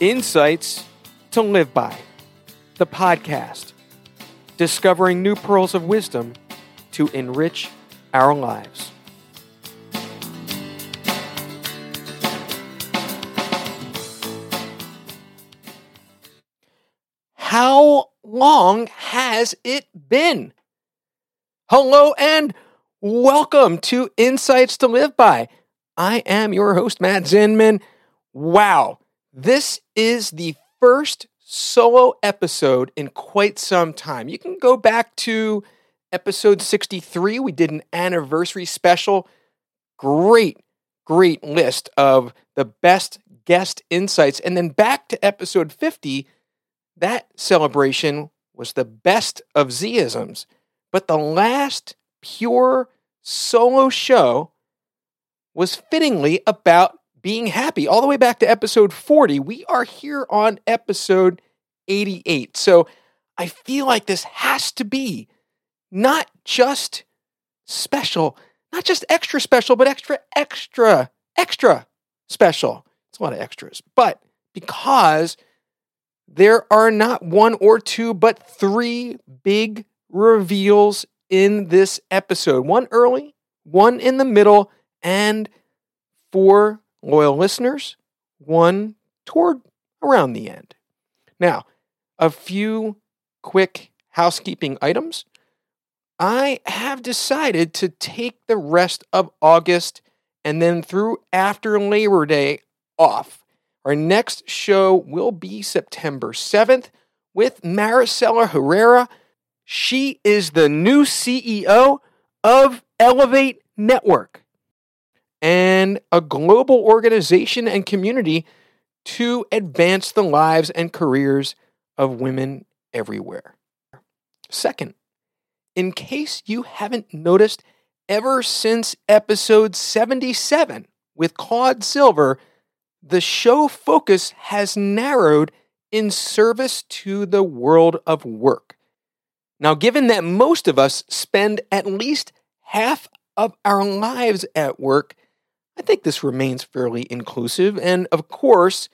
Insights to Live By, the podcast, discovering new pearls of wisdom to enrich our lives. How long has it been? Hello and welcome to Insights to Live By. I am your host, Matt Zinman. Wow, this is the first solo episode in quite some time. You can go back to episode 63. We did an anniversary special. Great, great list of the best guest insights. And then back to episode 50. That celebration was the best of Zisms. But the last pure solo show was fittingly about being happy. All the way back to episode 40. We are here on episode 88. So I feel like this has to be not just special, not just extra special, but extra, extra, extra special. It's a lot of extras. But because there are not one or two, but three big reveals in this episode one early, one in the middle, and for loyal listeners, one toward around the end. Now, a few quick housekeeping items. I have decided to take the rest of August and then through after Labor Day off. Our next show will be September 7th with Maricela Herrera. She is the new CEO of Elevate Network and a global organization and community to advance the lives and careers of women everywhere. Second, in case you haven't noticed, ever since episode 77 with Claude Silver, the show focus has narrowed in service to the world of work. Now, given that most of us spend at least half of our lives at work, I think this remains fairly inclusive. And of course,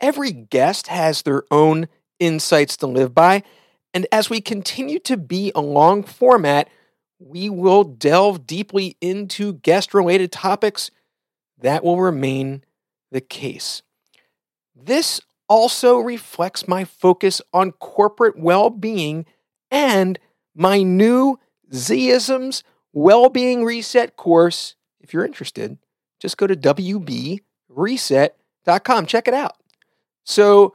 every guest has their own insights to live by. And as we continue to be a long format, we will delve deeply into guest related topics. That will remain the case. This also reflects my focus on corporate well being and my new Zisms Well Being Reset course. If you're interested, just go to WBReset.com. Check it out. So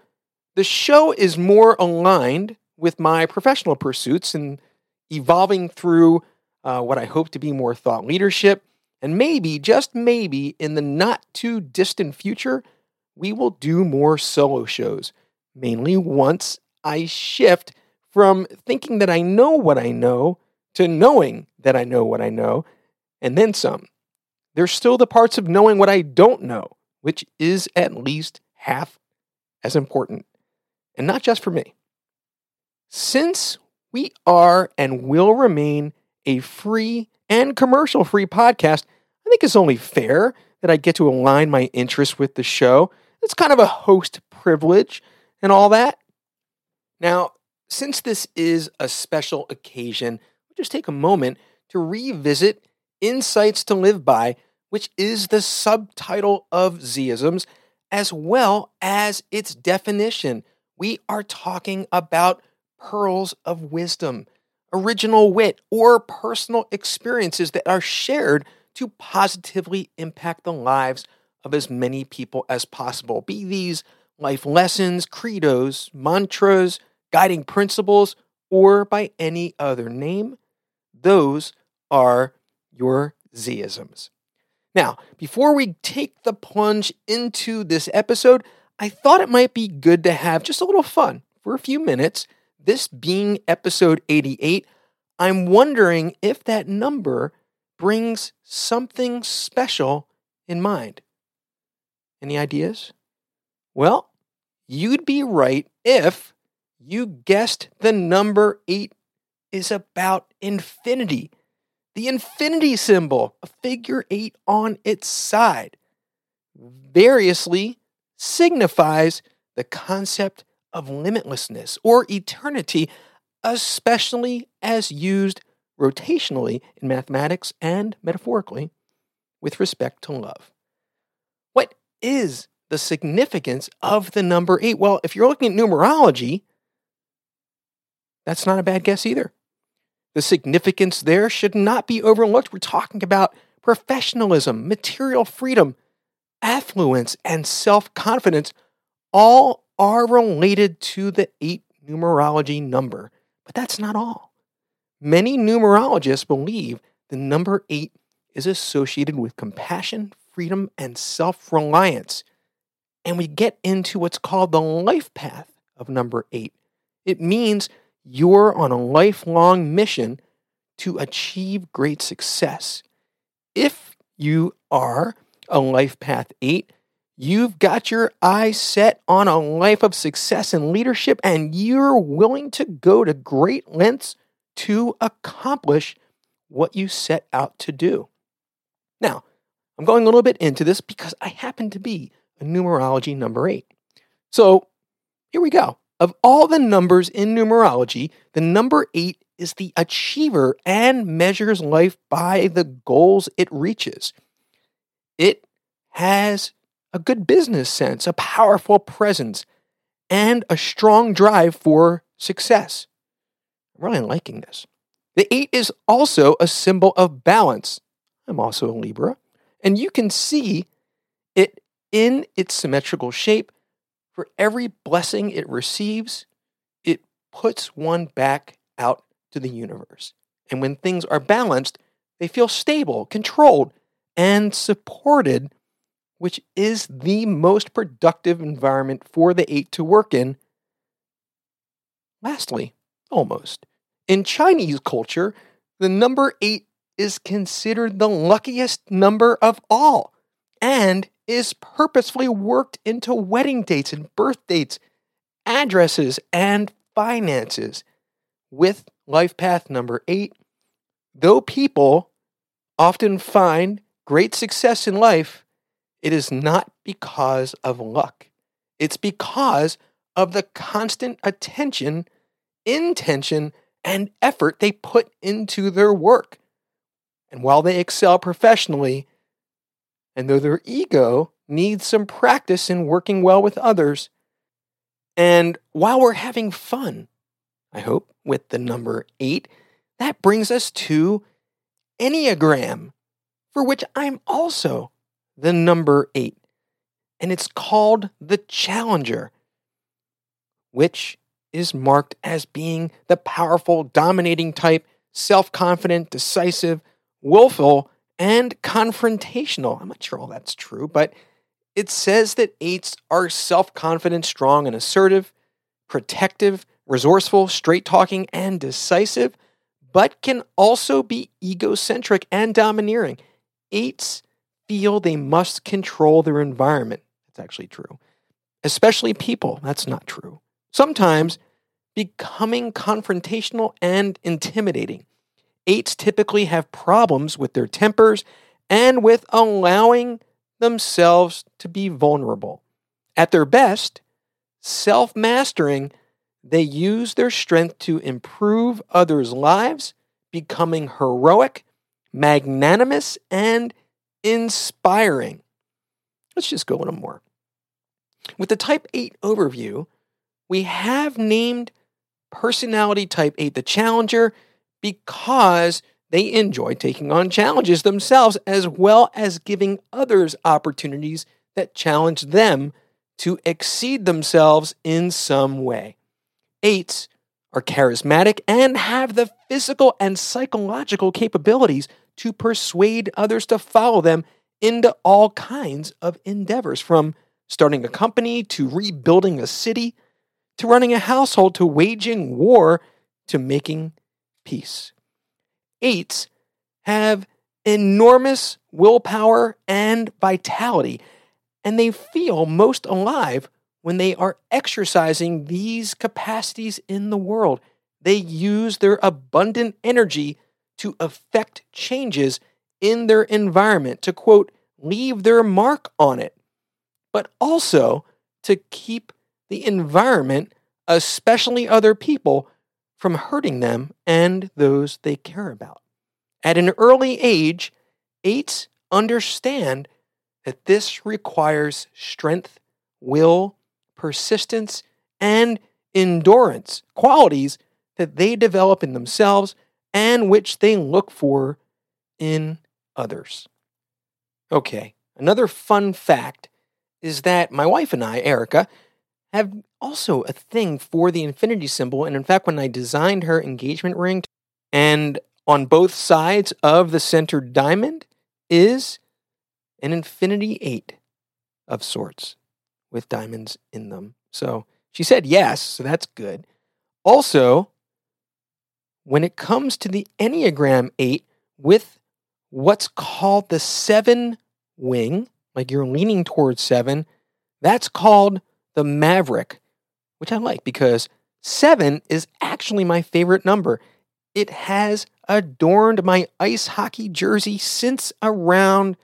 the show is more aligned with my professional pursuits and evolving through uh, what I hope to be more thought leadership. And maybe, just maybe, in the not too distant future, we will do more solo shows, mainly once I shift from thinking that I know what I know to knowing that I know what I know, and then some. There's still the parts of knowing what I don't know, which is at least half as important, and not just for me. Since we are and will remain a free and commercial free podcast, I think it's only fair that I get to align my interests with the show. It's kind of a host privilege and all that. Now, since this is a special occasion, we'll just take a moment to revisit Insights to Live By, which is the subtitle of Zisms, as well as its definition. We are talking about pearls of wisdom, original wit, or personal experiences that are shared to positively impact the lives of as many people as possible. Be these life lessons, credos, mantras, guiding principles, or by any other name, those are your Zisms. Now, before we take the plunge into this episode, I thought it might be good to have just a little fun for a few minutes. This being episode 88, I'm wondering if that number brings something special in mind. Any ideas? Well, you'd be right if you guessed the number 8 is about infinity the infinity symbol, a figure eight on its side, variously signifies the concept of limitlessness or eternity, especially as used rotationally in mathematics and metaphorically with respect to love. What is the significance of the number eight? Well, if you're looking at numerology, that's not a bad guess either. The significance there should not be overlooked. We're talking about professionalism, material freedom, affluence, and self confidence. All are related to the eight numerology number. But that's not all. Many numerologists believe the number eight is associated with compassion, freedom, and self reliance. And we get into what's called the life path of number eight. It means you're on a lifelong mission to achieve great success. If you are a life path eight, you've got your eyes set on a life of success and leadership, and you're willing to go to great lengths to accomplish what you set out to do. Now, I'm going a little bit into this because I happen to be a numerology number eight. So here we go. Of all the numbers in numerology, the number eight is the achiever and measures life by the goals it reaches. It has a good business sense, a powerful presence, and a strong drive for success. I'm really liking this. The eight is also a symbol of balance. I'm also a Libra, and you can see it in its symmetrical shape for every blessing it receives, it puts one back out to the universe. And when things are balanced, they feel stable, controlled, and supported, which is the most productive environment for the eight to work in. Lastly, almost. In Chinese culture, the number eight is considered the luckiest number of all. And is purposefully worked into wedding dates and birth dates, addresses, and finances. With life path number eight, though people often find great success in life, it is not because of luck. It's because of the constant attention, intention, and effort they put into their work. And while they excel professionally, and though their ego needs some practice in working well with others, and while we're having fun, I hope, with the number eight, that brings us to Enneagram, for which I'm also the number eight. And it's called the Challenger, which is marked as being the powerful, dominating type, self confident, decisive, willful, and confrontational. I'm not sure all that's true, but it says that eights are self confident, strong, and assertive, protective, resourceful, straight talking, and decisive, but can also be egocentric and domineering. Eights feel they must control their environment. That's actually true. Especially people. That's not true. Sometimes becoming confrontational and intimidating. Eights typically have problems with their tempers and with allowing themselves to be vulnerable. At their best, self mastering, they use their strength to improve others' lives, becoming heroic, magnanimous, and inspiring. Let's just go a little more. With the Type 8 overview, we have named personality Type 8 the Challenger because they enjoy taking on challenges themselves as well as giving others opportunities that challenge them to exceed themselves in some way. Eights are charismatic and have the physical and psychological capabilities to persuade others to follow them into all kinds of endeavors, from starting a company to rebuilding a city to running a household to waging war to making peace. Eights have enormous willpower and vitality, and they feel most alive when they are exercising these capacities in the world. They use their abundant energy to affect changes in their environment, to quote, leave their mark on it, but also to keep the environment, especially other people, from hurting them and those they care about. At an early age, eights understand that this requires strength, will, persistence, and endurance, qualities that they develop in themselves and which they look for in others. Okay, another fun fact is that my wife and I, Erica, have also a thing for the infinity symbol. And in fact, when I designed her engagement ring, and on both sides of the center diamond is an infinity eight of sorts with diamonds in them. So she said yes, so that's good. Also, when it comes to the Enneagram 8 with what's called the seven wing, like you're leaning towards seven, that's called the Maverick, which I like because seven is actually my favorite number. It has adorned my ice hockey jersey since around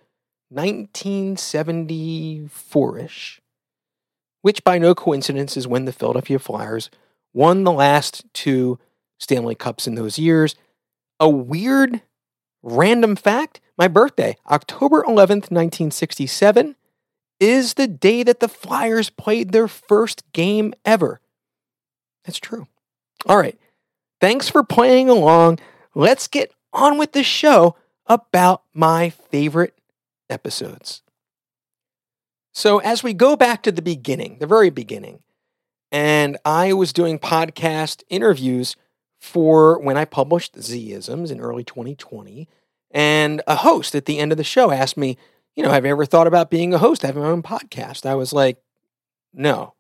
1974 ish, which by no coincidence is when the Philadelphia Flyers won the last two Stanley Cups in those years. A weird, random fact my birthday, October 11th, 1967, is the day that the Flyers played their first game ever. That's true. All right. Thanks for playing along. Let's get on with the show about my favorite episodes. So, as we go back to the beginning, the very beginning, and I was doing podcast interviews for when I published Zisms in early 2020. And a host at the end of the show asked me, you know, have you ever thought about being a host, having my own podcast? I was like, no.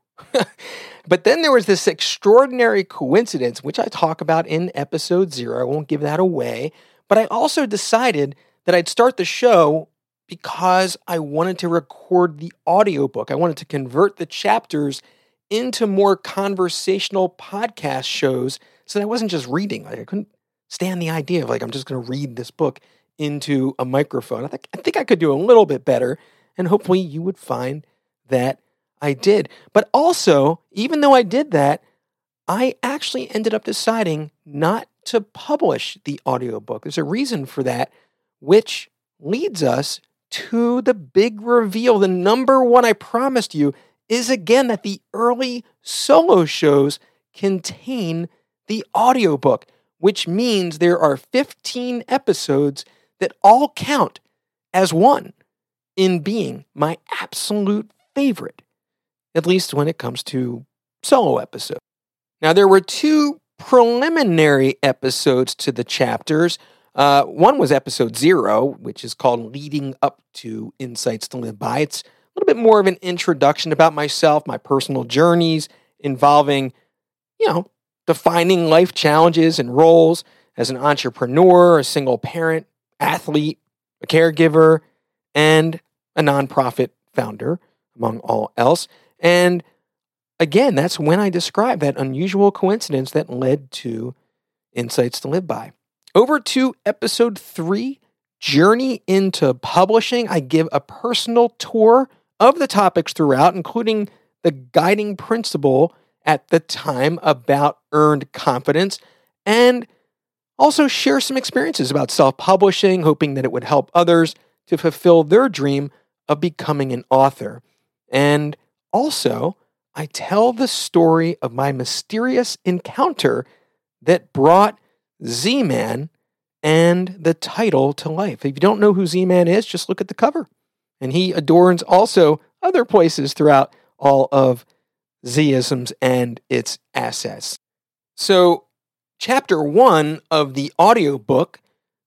but then there was this extraordinary coincidence, which I talk about in episode zero. I won't give that away. But I also decided that I'd start the show because I wanted to record the audiobook. I wanted to convert the chapters into more conversational podcast shows so that I wasn't just reading. Like I couldn't stand the idea of like I'm just going to read this book into a microphone. I think I think I could do a little bit better and hopefully you would find that I did. But also, even though I did that, I actually ended up deciding not to publish the audiobook. There's a reason for that, which leads us to the big reveal. The number one I promised you is again that the early solo shows contain the audiobook, which means there are 15 episodes that all count as one in being my absolute favorite, at least when it comes to solo episodes. Now, there were two preliminary episodes to the chapters. Uh, one was episode zero, which is called Leading Up to Insights to Live By. It's a little bit more of an introduction about myself, my personal journeys involving, you know, defining life challenges and roles as an entrepreneur, a single parent, athlete, a caregiver, and a nonprofit founder, among all else. And again, that's when I described that unusual coincidence that led to Insights to Live By. Over to episode three Journey into Publishing. I give a personal tour of the topics throughout, including the guiding principle at the time about earned confidence, and also share some experiences about self publishing, hoping that it would help others to fulfill their dream of becoming an author. And also, I tell the story of my mysterious encounter that brought Z Man and the title to life. If you don't know who Z Man is, just look at the cover. And he adorns also other places throughout all of Zisms and its assets. So, chapter one of the audiobook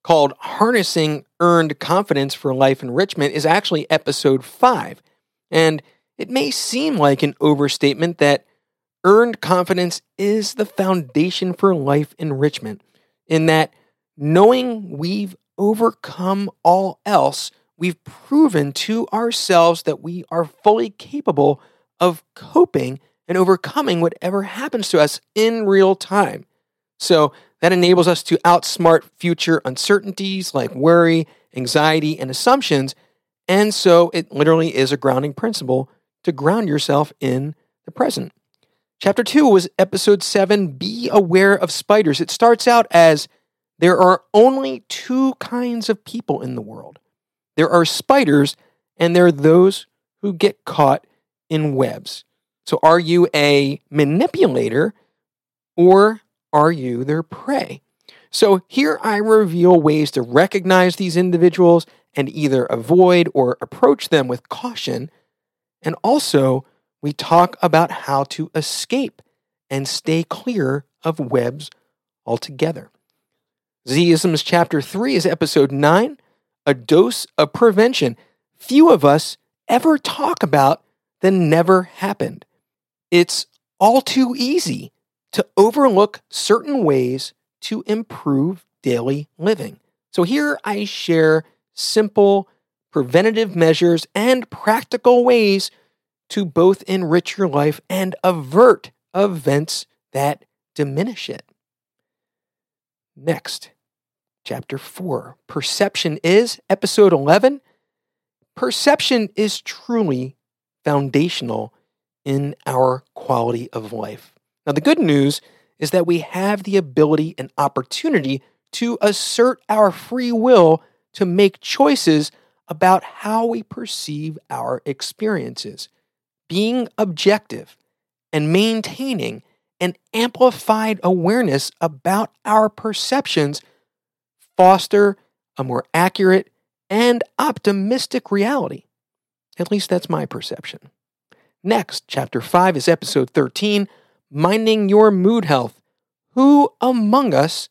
called Harnessing Earned Confidence for Life Enrichment is actually episode five. And it may seem like an overstatement that earned confidence is the foundation for life enrichment, in that knowing we've overcome all else we've proven to ourselves that we are fully capable of coping and overcoming whatever happens to us in real time. So that enables us to outsmart future uncertainties like worry, anxiety, and assumptions. And so it literally is a grounding principle to ground yourself in the present. Chapter 2 was episode 7 Be Aware of Spiders. It starts out as there are only two kinds of people in the world there are spiders, and there are those who get caught in webs. So, are you a manipulator or are you their prey? So, here I reveal ways to recognize these individuals and either avoid or approach them with caution. And also, we talk about how to escape and stay clear of webs altogether. Zisms chapter 3 is episode 9, a dose of prevention. Few of us ever talk about the never happened. It's all too easy to overlook certain ways to improve daily living. So here I share simple preventative measures and practical ways to both enrich your life and avert events that diminish it. Next, chapter 4 Perception is episode 11. Perception is truly foundational in our quality of life. Now, the good news is that we have the ability and opportunity to assert our free will to make choices about how we perceive our experiences. Being objective and maintaining an amplified awareness about our perceptions foster a more accurate and optimistic reality. At least that's my perception. Next, chapter 5 is episode 13 Minding Your Mood Health. Who among us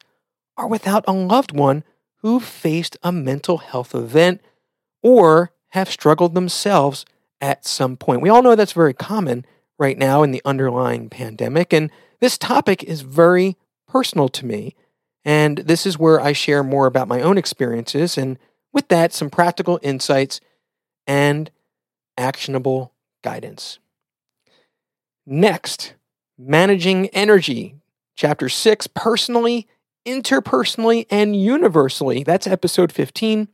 are without a loved one who faced a mental health event or have struggled themselves at some point? We all know that's very common right now in the underlying pandemic, and this topic is very personal to me. And this is where I share more about my own experiences, and with that, some practical insights and actionable guidance. Next, managing energy. Chapter 6 personally, interpersonally, and universally. That's episode 15.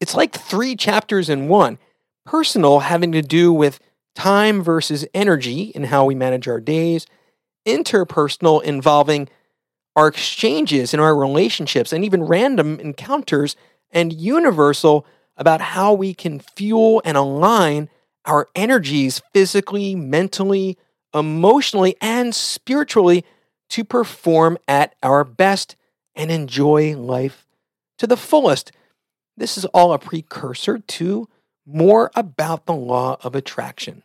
It's like three chapters in one. Personal, having to do with time versus energy and how we manage our days. Interpersonal, involving our exchanges and our relationships and even random encounters. And universal, about how we can fuel and align our energies physically, mentally, emotionally, and spiritually to perform at our best and enjoy life to the fullest. This is all a precursor to more about the law of attraction.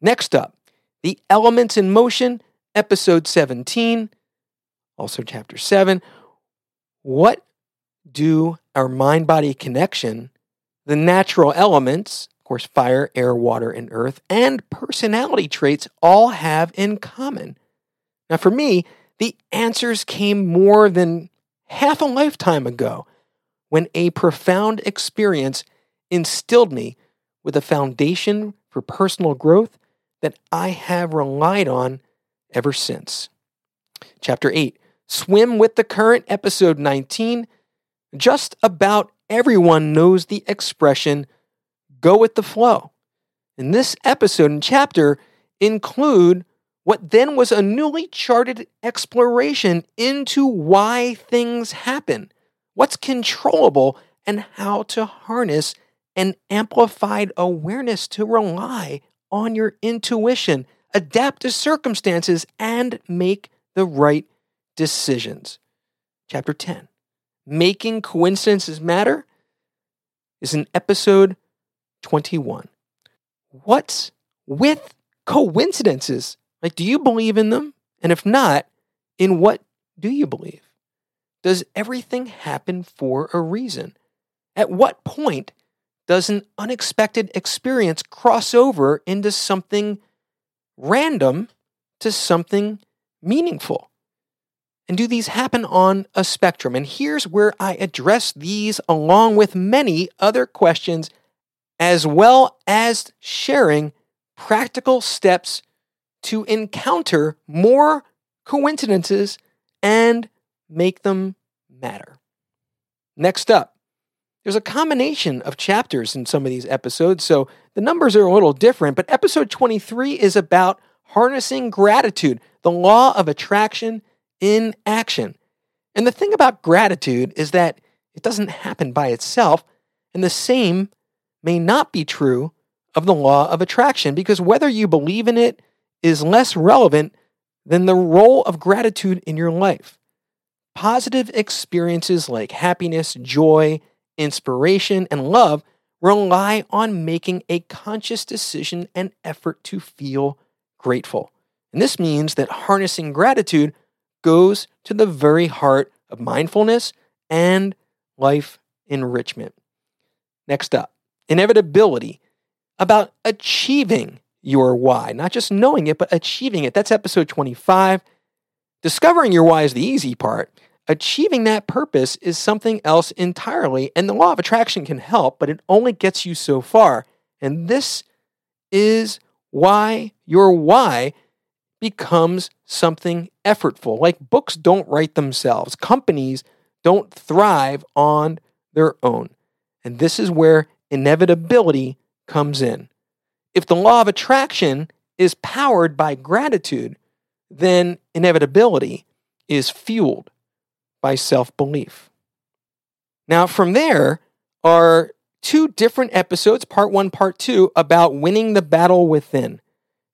Next up, the elements in motion, episode 17, also chapter 7. What do our mind body connection, the natural elements, course, fire, air, water, and earth, and personality traits all have in common? Now, for me, the answers came more than half a lifetime ago when a profound experience instilled me with a foundation for personal growth that I have relied on ever since. Chapter 8 Swim with the Current, episode 19. Just about everyone knows the expression go with the flow. And this episode and chapter include what then was a newly charted exploration into why things happen, what's controllable, and how to harness an amplified awareness to rely on your intuition, adapt to circumstances, and make the right decisions. Chapter 10 Making Coincidences Matter is an episode 21. What's with coincidences? Like, do you believe in them? And if not, in what do you believe? Does everything happen for a reason? At what point does an unexpected experience cross over into something random to something meaningful? And do these happen on a spectrum? And here's where I address these along with many other questions, as well as sharing practical steps to encounter more coincidences and make them matter. Next up, there's a combination of chapters in some of these episodes, so the numbers are a little different, but episode 23 is about harnessing gratitude, the law of attraction in action. And the thing about gratitude is that it doesn't happen by itself, and the same may not be true of the law of attraction because whether you believe in it is less relevant than the role of gratitude in your life. Positive experiences like happiness, joy, inspiration, and love rely on making a conscious decision and effort to feel grateful. And this means that harnessing gratitude goes to the very heart of mindfulness and life enrichment. Next up, inevitability about achieving your why, not just knowing it, but achieving it. That's episode 25. Discovering your why is the easy part. Achieving that purpose is something else entirely, and the law of attraction can help, but it only gets you so far. And this is why your why becomes something effortful. Like books don't write themselves, companies don't thrive on their own. And this is where inevitability comes in. If the law of attraction is powered by gratitude, then inevitability is fueled by self belief. Now, from there are two different episodes, part one, part two, about winning the battle within.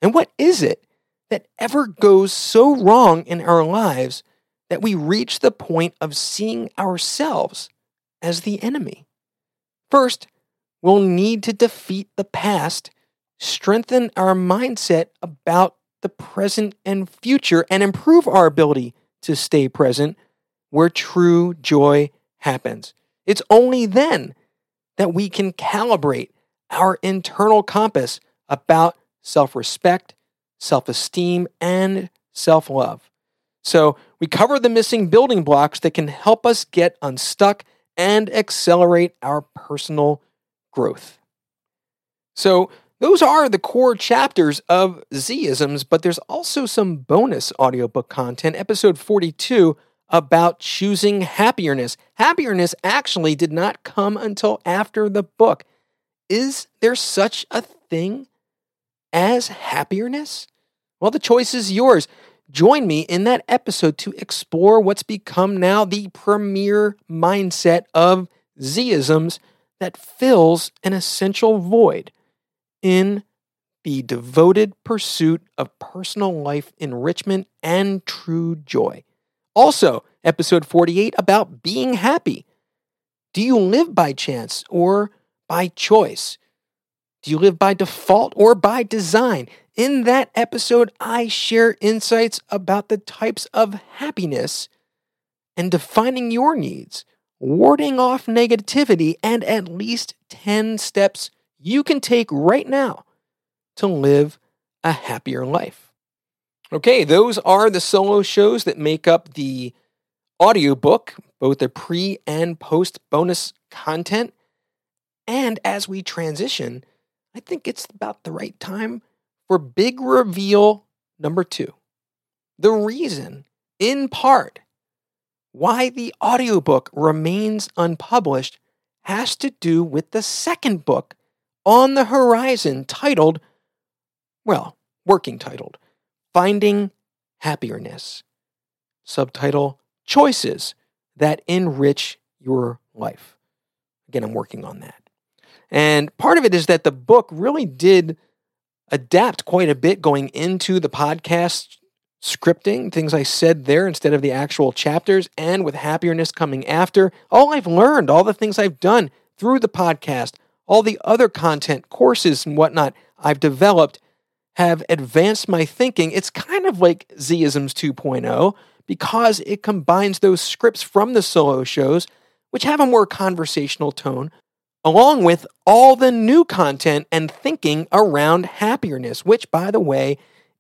And what is it that ever goes so wrong in our lives that we reach the point of seeing ourselves as the enemy? First, we'll need to defeat the past, strengthen our mindset about the present and future, and improve our ability to stay present where true joy happens. It's only then that we can calibrate our internal compass about self respect, self esteem, and self love. So, we cover the missing building blocks that can help us get unstuck and accelerate our personal growth. So, those are the core chapters of Zisms, but there's also some bonus audiobook content. Episode 42 about choosing happiness. Happiness actually did not come until after the book. Is there such a thing as happiness? Well, the choice is yours. Join me in that episode to explore what's become now the premier mindset of Zisms that fills an essential void in the devoted pursuit of personal life enrichment and true joy. Also, episode 48 about being happy. Do you live by chance or by choice? Do you live by default or by design? In that episode, I share insights about the types of happiness and defining your needs, warding off negativity, and at least 10 steps you can take right now to live a happier life. Okay, those are the solo shows that make up the audiobook, both the pre and post bonus content. And as we transition, I think it's about the right time for big reveal number two. The reason, in part, why the audiobook remains unpublished has to do with the second book on the horizon titled, well, working titled, Finding Happiness. Subtitle Choices that Enrich Your Life. Again, I'm working on that. And part of it is that the book really did adapt quite a bit going into the podcast scripting, things I said there instead of the actual chapters, and with happiness coming after. All I've learned, all the things I've done through the podcast, all the other content, courses, and whatnot I've developed have advanced my thinking. It's kind of like Zisms 2.0 because it combines those scripts from the solo shows, which have a more conversational tone, along with all the new content and thinking around happiness, which, by the way,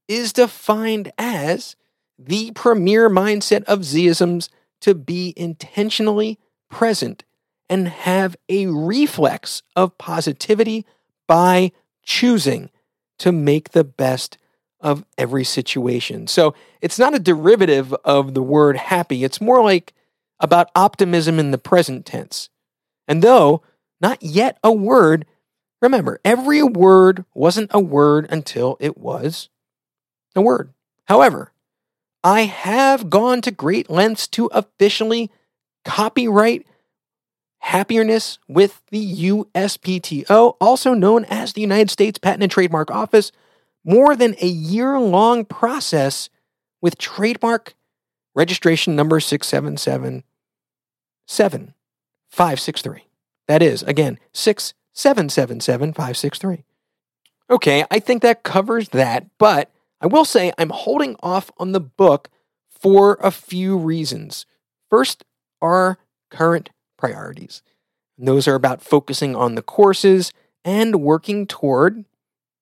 is defined as the premier mindset of Zisms to be intentionally present and have a reflex of positivity by choosing to make the best of every situation. So it's not a derivative of the word happy, it's more like about optimism in the present tense. And though not yet a word, remember, every word wasn't a word until it was a word. However, I have gone to great lengths to officially copyright happiness with the USPTO, also known as the United States Patent and Trademark Office, more than a year long process with trademark registration number 6777563. That is, again, 6777563. Okay, I think that covers that, but I will say I'm holding off on the book for a few reasons. First, our current priorities. And those are about focusing on the courses and working toward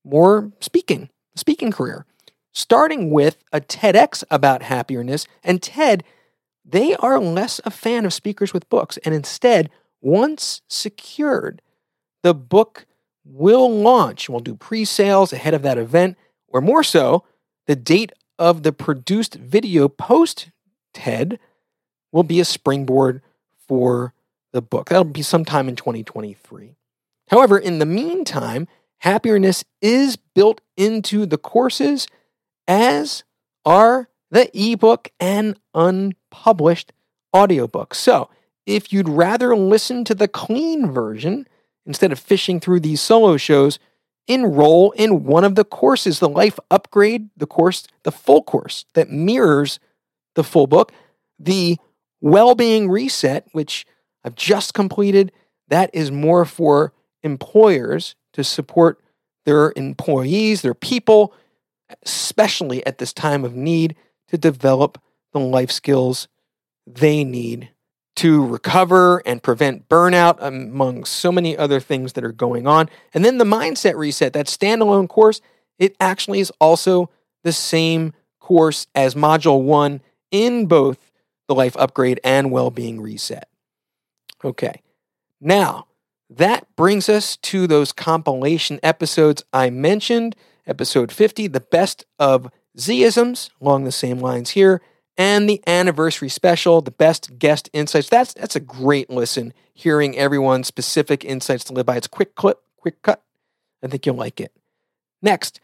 more speaking, speaking career. Starting with a TEDx about happiness, and TED, they are less a fan of speakers with books, and instead, once secured, the book will launch. We'll do pre sales ahead of that event, or more so, the date of the produced video post TED will be a springboard for the book. That'll be sometime in 2023. However, in the meantime, happiness is built into the courses, as are the ebook and unpublished audiobook. So, if you'd rather listen to the clean version instead of fishing through these solo shows, enroll in one of the courses, the Life Upgrade, the course, the full course that mirrors the full book, the Well-being Reset, which I've just completed. That is more for employers to support their employees, their people, especially at this time of need, to develop the life skills they need to recover and prevent burnout, among so many other things that are going on. And then the mindset reset, that standalone course, it actually is also the same course as Module 1 in both the Life Upgrade and Well-Being Reset. Okay, now that brings us to those compilation episodes I mentioned. Episode 50, the best of Zisms, along the same lines here and the anniversary special, the best guest insights. That's that's a great listen. Hearing everyone's specific insights to live by. It's quick clip, quick cut. I think you'll like it. Next,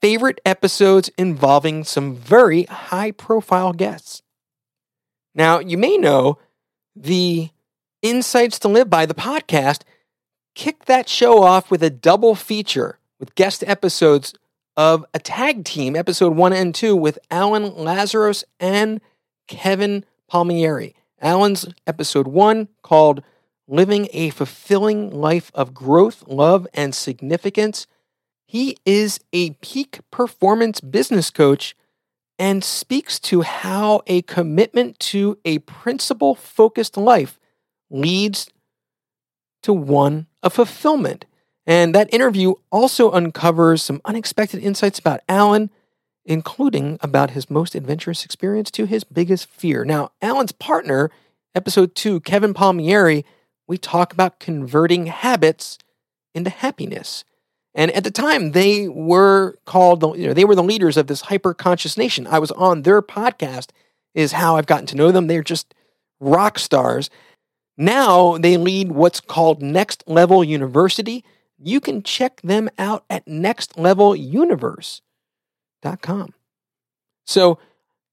favorite episodes involving some very high profile guests. Now, you may know the Insights to Live By, the podcast, kicked that show off with a double feature with guest episodes of a tag team, episode one and two, with Alan Lazarus and Kevin Palmieri. Alan's episode one called Living a Fulfilling Life of Growth, Love, and Significance. He is a peak performance business coach and speaks to how a commitment to a principle focused life leads to one of fulfillment. And that interview also uncovers some unexpected insights about Alan, including about his most adventurous experience to his biggest fear. Now, Alan's partner, episode two, Kevin Palmieri, we talk about converting habits into happiness. And at the time, they were called, you know, they were the leaders of this hyper conscious nation. I was on their podcast, is how I've gotten to know them. They're just rock stars. Now they lead what's called Next Level University you can check them out at nextleveluniverse.com. So,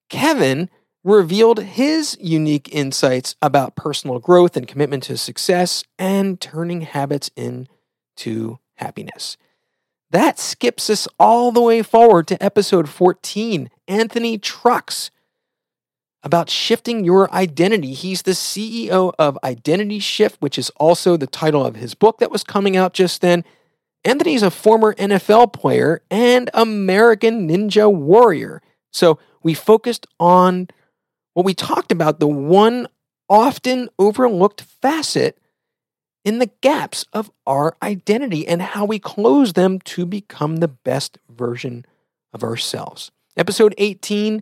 Kevin revealed his unique insights about personal growth and commitment to success and turning habits into happiness. That skips us all the way forward to episode 14. Anthony Trucks about shifting your identity. He's the CEO of Identity Shift, which is also the title of his book that was coming out just then. Anthony's a former NFL player and American Ninja Warrior. So we focused on what we talked about the one often overlooked facet in the gaps of our identity and how we close them to become the best version of ourselves. Episode 18,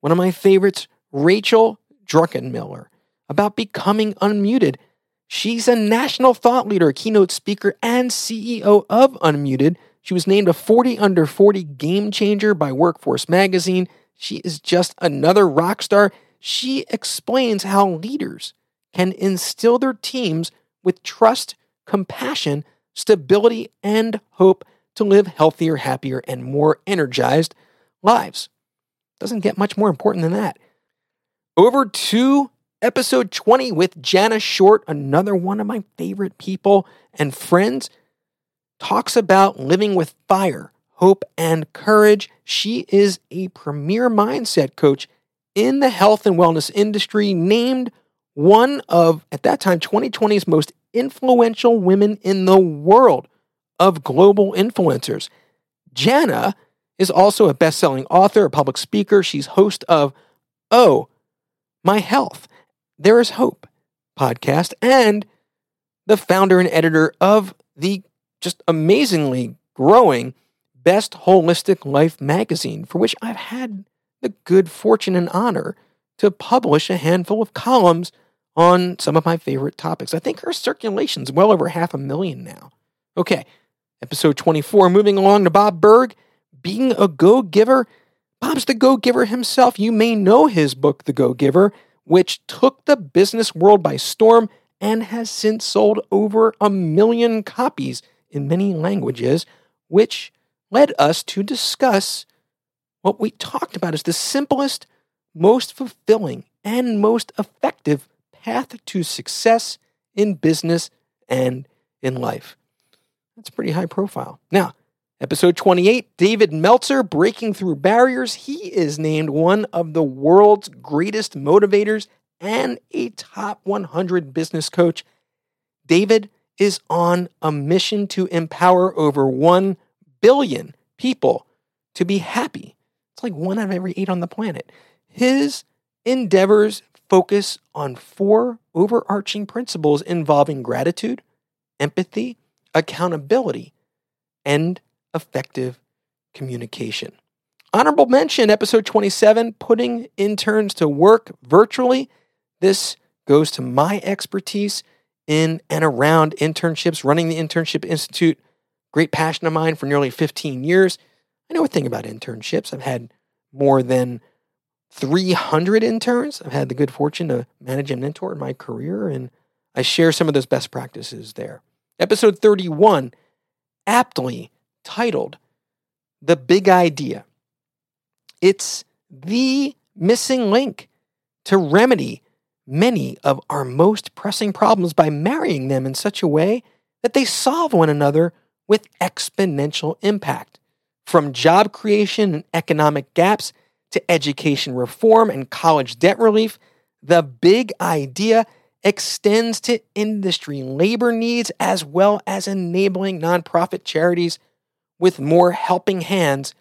one of my favorites Rachel Druckenmiller about becoming unmuted. She's a national thought leader, keynote speaker, and CEO of Unmuted. She was named a 40 under 40 game changer by Workforce Magazine. She is just another rock star. She explains how leaders can instill their teams with trust, compassion, stability, and hope to live healthier, happier, and more energized lives. Doesn't get much more important than that. Over to episode 20 with Jana Short, another one of my favorite people and friends, talks about living with fire, hope, and courage. She is a premier mindset coach in the health and wellness industry, named one of, at that time, 2020's most influential women in the world of global influencers. Jana is also a best selling author, a public speaker. She's host of Oh, My Health, There is Hope podcast, and the founder and editor of the just amazingly growing Best Holistic Life magazine, for which I've had the good fortune and honor to publish a handful of columns on some of my favorite topics. I think her circulation's well over half a million now. Okay, episode 24, moving along to Bob Burg, being a go giver. Bob's the go giver himself. You may know his book, The Go Giver, which took the business world by storm and has since sold over a million copies in many languages, which led us to discuss what we talked about is the simplest, most fulfilling, and most effective path to success in business and in life. That's pretty high profile. Now, episode 28 David Meltzer, Breaking Through Barriers. He is named one of the world's greatest motivators and a top 100 business coach. David is on a mission to empower over 1 billion people to be happy it's like one out of every eight on the planet. His endeavors focus on four overarching principles involving gratitude, empathy, accountability, and effective communication. Honorable mention, episode 27, putting interns to work virtually. This goes to my expertise in and around internships, running the Internship Institute. Great passion of mine for nearly 15 years. I know a thing about internships. I've had more than 300 interns. I've had the good fortune to manage and mentor in my career, and I share some of those best practices there. Episode 31, aptly titled The Big Idea. It's the missing link to remedy many of our most pressing problems by marrying them in such a way that they solve one another with exponential impact. From job creation and economic gaps to education reform and college debt relief, the big idea extends to industry labor needs as well as enabling nonprofit charities with more helping hands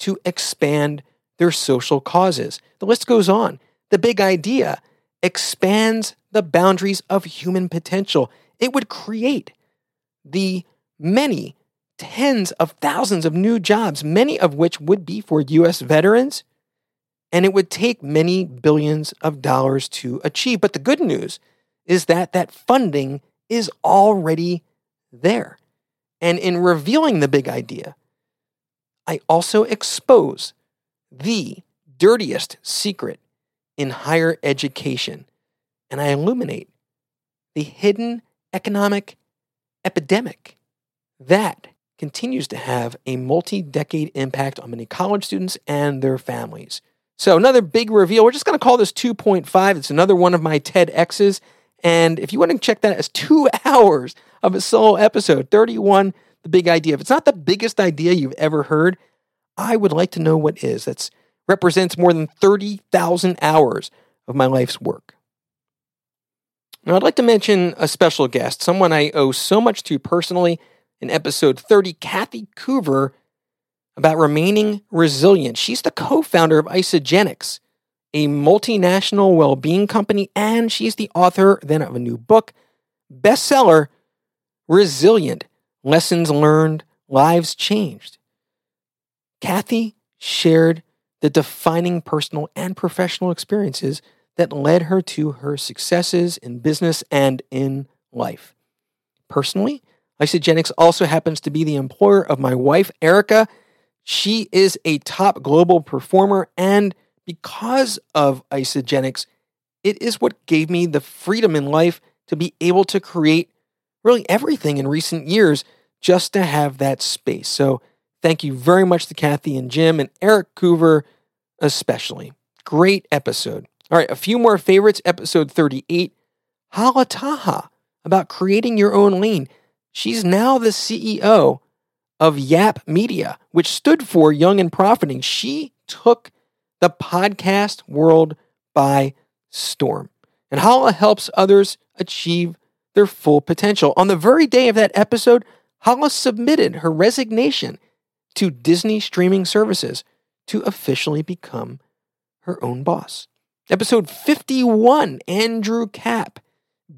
to expand their social causes. The list goes on. The big idea expands the boundaries of human potential. It would create the many tens of thousands of new jobs, many of which would be for U.S. veterans, and it would take many billions of dollars to achieve. But the good news is that that funding is already there. And in revealing the big idea, I also expose the dirtiest secret in higher education, and I illuminate the hidden economic epidemic that continues to have a multi decade impact on many college students and their families. So, another big reveal. We're just going to call this 2.5. It's another one of my TEDx's. And if you want to check that as two hours of a solo episode, 31, the big idea. If it's not the biggest idea you've ever heard, I would like to know what is. That represents more than 30,000 hours of my life's work. Now, I'd like to mention a special guest, someone I owe so much to personally in episode 30, Kathy Coover, about remaining resilient. She's the co founder of Isagenix, a multinational well being company, and she's the author then of a new book, bestseller, Resilient Lessons Learned, Lives Changed. Kathy shared the defining personal and professional experiences that led her to her successes in business and in life. Personally, Isagenix also happens to be the employer of my wife, Erica. She is a top global performer, and because of Isagenix, it is what gave me the freedom in life to be able to create really everything in recent years just to have that space. So, Thank you very much to Kathy and Jim and Eric Coover, especially. Great episode. All right, a few more favorites. Episode 38, Hala Taha about creating your own lane. She's now the CEO of Yap Media, which stood for Young and Profiting. She took the podcast world by storm. And Hala helps others achieve their full potential. On the very day of that episode, Hala submitted her resignation to Disney streaming services to officially become her own boss. Episode 51 Andrew Kap,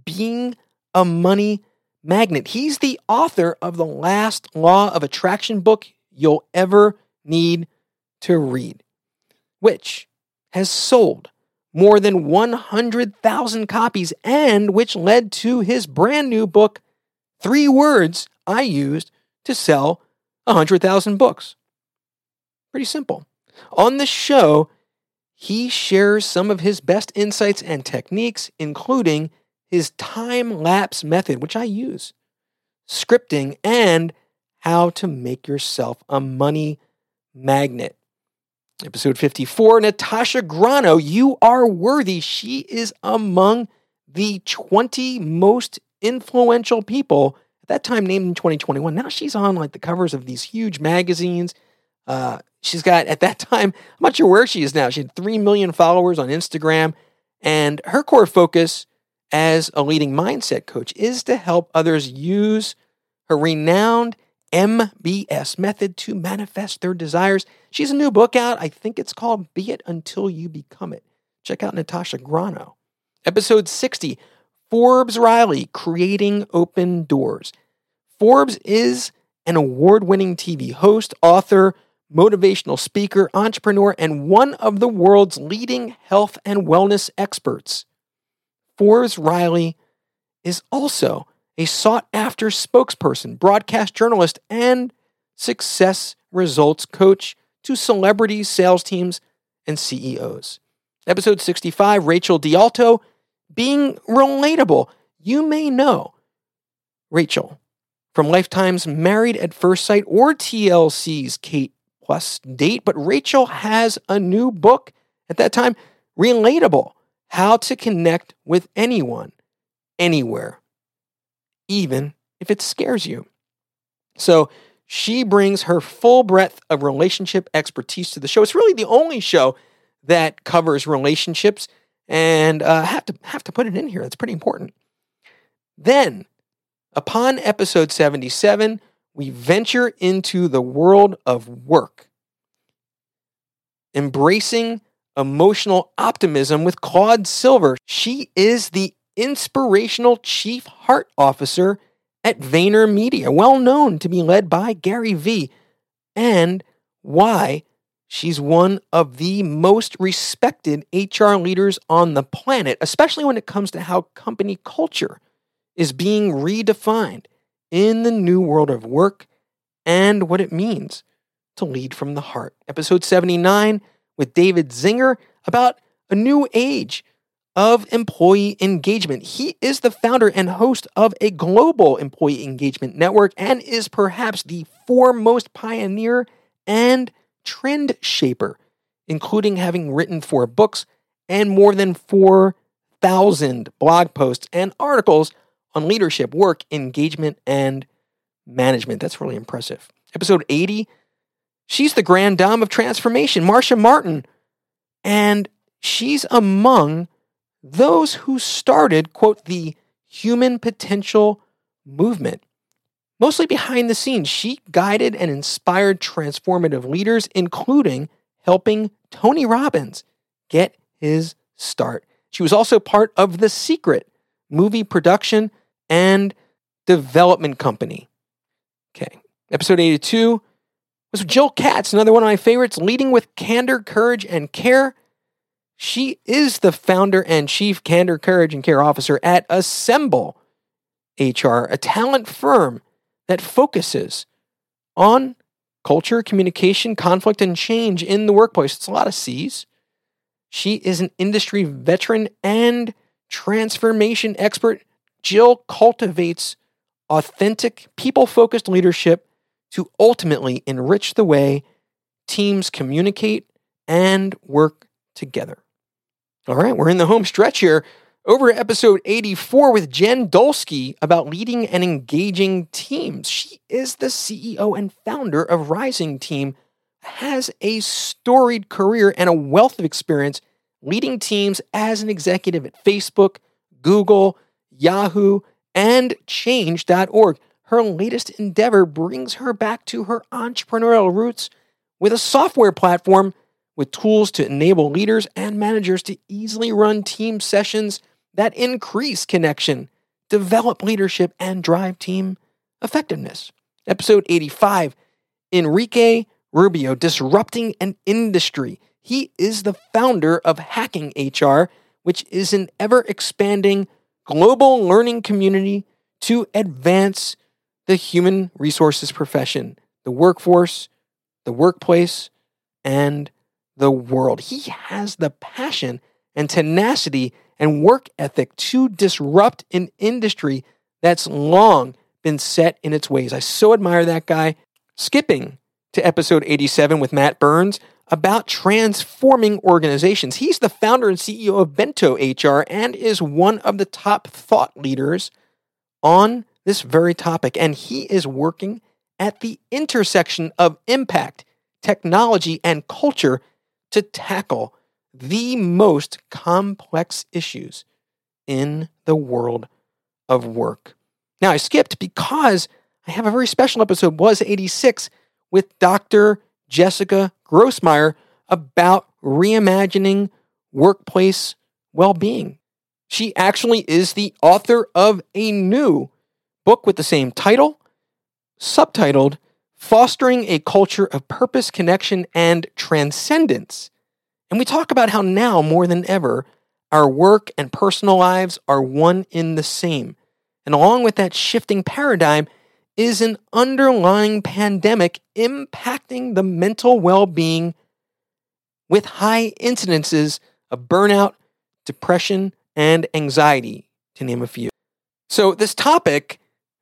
Being a Money Magnet. He's the author of the last Law of Attraction book you'll ever need to read, which has sold more than 100,000 copies and which led to his brand new book, Three Words I Used to Sell 100,000 Books. Pretty simple. On the show, he shares some of his best insights and techniques, including his time lapse method, which I use, scripting, and how to make yourself a money magnet. Episode 54 Natasha Graziano, You Are Worthy. She is among the 20 most influential people at that time named in 2021. Now she's on like the covers of these huge magazines. Uh, she's got, at that time, I'm not sure where she is now. She had 3 million followers on Instagram. And her core focus as a leading mindset coach is to help others use her renowned MBS method to manifest their desires. She's a new book out. I think it's called Be It Until You Become It. Check out Natasha Graziano. Episode 60 Forbes Riley Creating Open Doors. Forbes is an award winning TV host, author, motivational speaker, entrepreneur, and one of the world's leading health and wellness experts. Forbes Riley is also a sought after spokesperson, broadcast journalist, and success results coach to celebrities, sales teams, and CEOs. Episode 65 Rachel DeAlto, being relatable. You may know Rachel from Lifetime's Married at First Sight or TLC's Kate Plus Date, but Rachel has a new book at that time, Relatable How to Connect with Anyone, Anywhere even if it scares you. So she brings her full breadth of relationship expertise to the show. It's really the only show that covers relationships, and uh, have to have to put it in here. That's pretty important. Then, upon episode seventy-seven, we venture into the world of work, embracing emotional optimism with Claude Silver. She is the inspirational chief heart officer at VaynerMedia, well known to be led by Gary Vee, and why she's one of the most respected HR leaders on the planet, especially when it comes to how company culture is being redefined in the new world of work and what it means to lead from the heart. Episode 79 with David Zinger about a new age of employee engagement. He is the founder and host of a global employee engagement network and is perhaps the foremost pioneer and trend shaper, including having written four books and more than 4,000 blog posts and articles on leadership, work, engagement, and management. That's really impressive. Episode 80, she's the grand dame of transformation, Marcia Martin, and she's among those who started, quote, the human potential movement. Mostly behind the scenes, she guided and inspired transformative leaders, including helping Tony Robbins get his start. She was also part of The Secret movie production and development company. Okay, episode 82 was Jill Katz, another one of my favorites, leading with candor, courage, and care. She is the founder and chief candor, courage, and care officer at Assemble HR, a talent firm that focuses on culture, communication, conflict, and change in the workplace. It's a lot of C's. She is an industry veteran and transformation expert. Jill cultivates authentic, people focused leadership to ultimately enrich the way teams communicate and work together. All right, we're in the home stretch here. Over episode 84 with Jen Dulski about leading and engaging teams. She is the CEO and founder of Rising Team, has a storied career and a wealth of experience leading teams as an executive at Facebook, Google, Yahoo, and Change.org. Her latest endeavor brings her back to her entrepreneurial roots with a software platform with tools to enable leaders and managers to easily run team sessions that increase connection, develop leadership, and drive team effectiveness. Episode 85 Enrique Rubio, Disrupting an Industry. He is the founder of Hacking HR, which is an ever expanding global learning community to advance the human resources profession, the workforce, the workplace, and the world. He has the passion and tenacity and work ethic to disrupt an industry that's long been set in its ways. I so admire that guy. Skipping to episode 87 with Matt Burns about transforming organizations. He's the founder and CEO of Bento HR and is one of the top thought leaders on this very topic. And he is working at the intersection of impact, technology, and culture to tackle the most complex issues in the world of work. Now, I skipped because I have a very special episode, was 86, with Dr. Jessica Grossmeier about reimagining workplace well being. She actually is the author of a new book with the same title, subtitled Fostering a Culture of Purpose, Connection, and Transcendence. And we talk about how now, more than ever, our work and personal lives are one in the same. And along with that shifting paradigm is an underlying pandemic impacting the mental well being with high incidences of burnout, depression, and anxiety, to name a few. So, this topic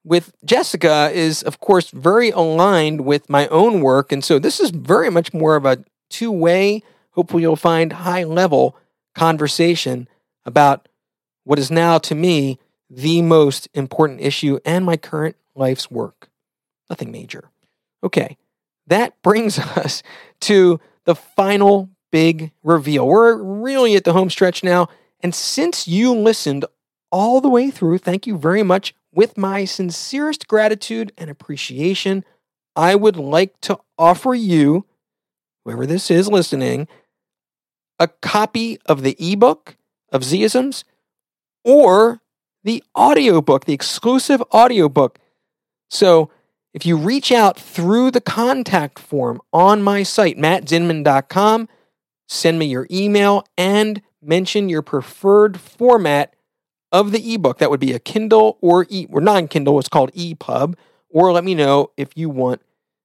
with Jessica is, of course, very aligned with my own work. And so, this is very much more of a two way, hopefully, you'll find high level conversation about what is now, to me, the most important issue and my current life's work. Nothing major. Okay, that brings us to the final big reveal. We're really at the home stretch now. And since you listened all the way through, thank you very much. With my sincerest gratitude and appreciation, I would like to offer you, whoever this is listening, a copy of the ebook of Zeisms or the audiobook, the exclusive audiobook. So if you reach out through the contact form on my site, mattzinman.com, send me your email and mention your preferred format of the ebook. That would be a Kindle or e or non-Kindle, it's called EPUB, or let me know if you want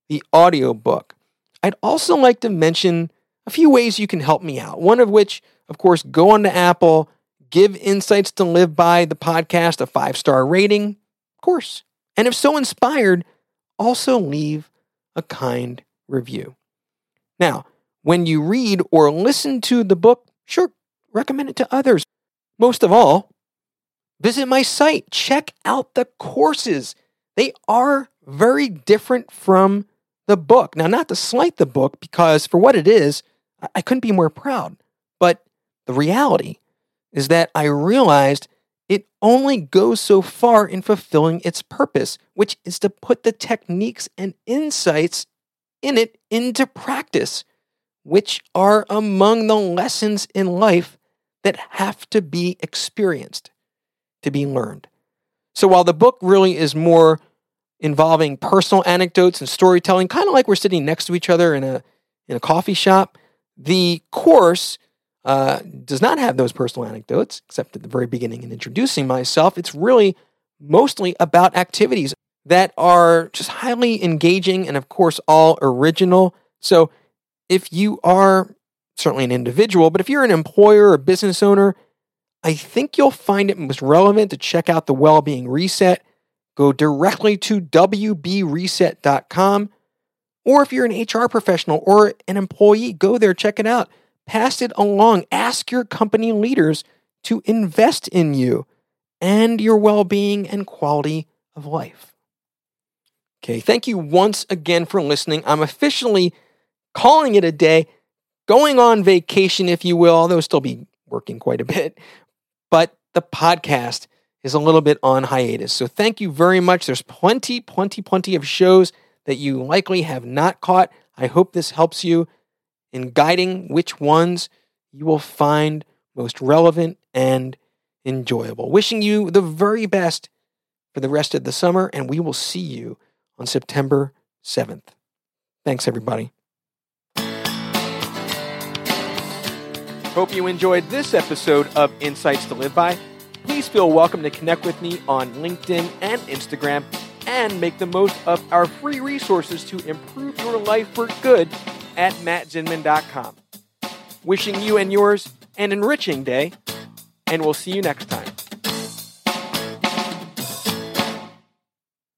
the audiobook. I'd also like to mention a few ways you can help me out. One of which, of course, go on to Apple, give Insights to Live By the podcast a five-star rating. Of course. And if so inspired, also leave a kind review. Now, when you read or listen to the book, sure, recommend it to others. Most of all, visit my site, check out the courses. They are very different from the book. Now, not to slight the book, because for what it is, I couldn't be more proud. But the reality is that I realized it only goes so far in fulfilling its purpose, which is to put the techniques and insights in it into practice, which are among the lessons in life that have to be experienced, to be learned. So while the book really is more involving personal anecdotes and storytelling, kind of like we're sitting next to each other in a in a coffee shop, the course uh, does not have those personal anecdotes, except at the very beginning in introducing myself. It's really mostly about activities that are just highly engaging and, of course, all original. So if you are certainly an individual, but if you're an employer or business owner, I think you'll find it most relevant to check out the Well-Being Reset go directly to WBReset.com. Or if you're an HR professional or an employee, go there, check it out. Pass it along. Ask your company leaders to invest in you and your well being and quality of life. Okay, thank you once again for listening. I'm officially calling it a day, going on vacation, if you will, although I'll still be working quite a bit. But the podcast is a little bit on hiatus. So thank you very much. There's plenty, plenty, plenty of shows that you likely have not caught. I hope this helps you in guiding which ones you will find most relevant and enjoyable. Wishing you the very best for the rest of the summer, and we will see you on September 7th. Thanks, everybody. Hope you enjoyed this episode of Insights to Live By. Please feel welcome to connect with me on LinkedIn and Instagram and make the most of our free resources to improve your life for good at mattzinman.com. Wishing you and yours an enriching day, and we'll see you next time.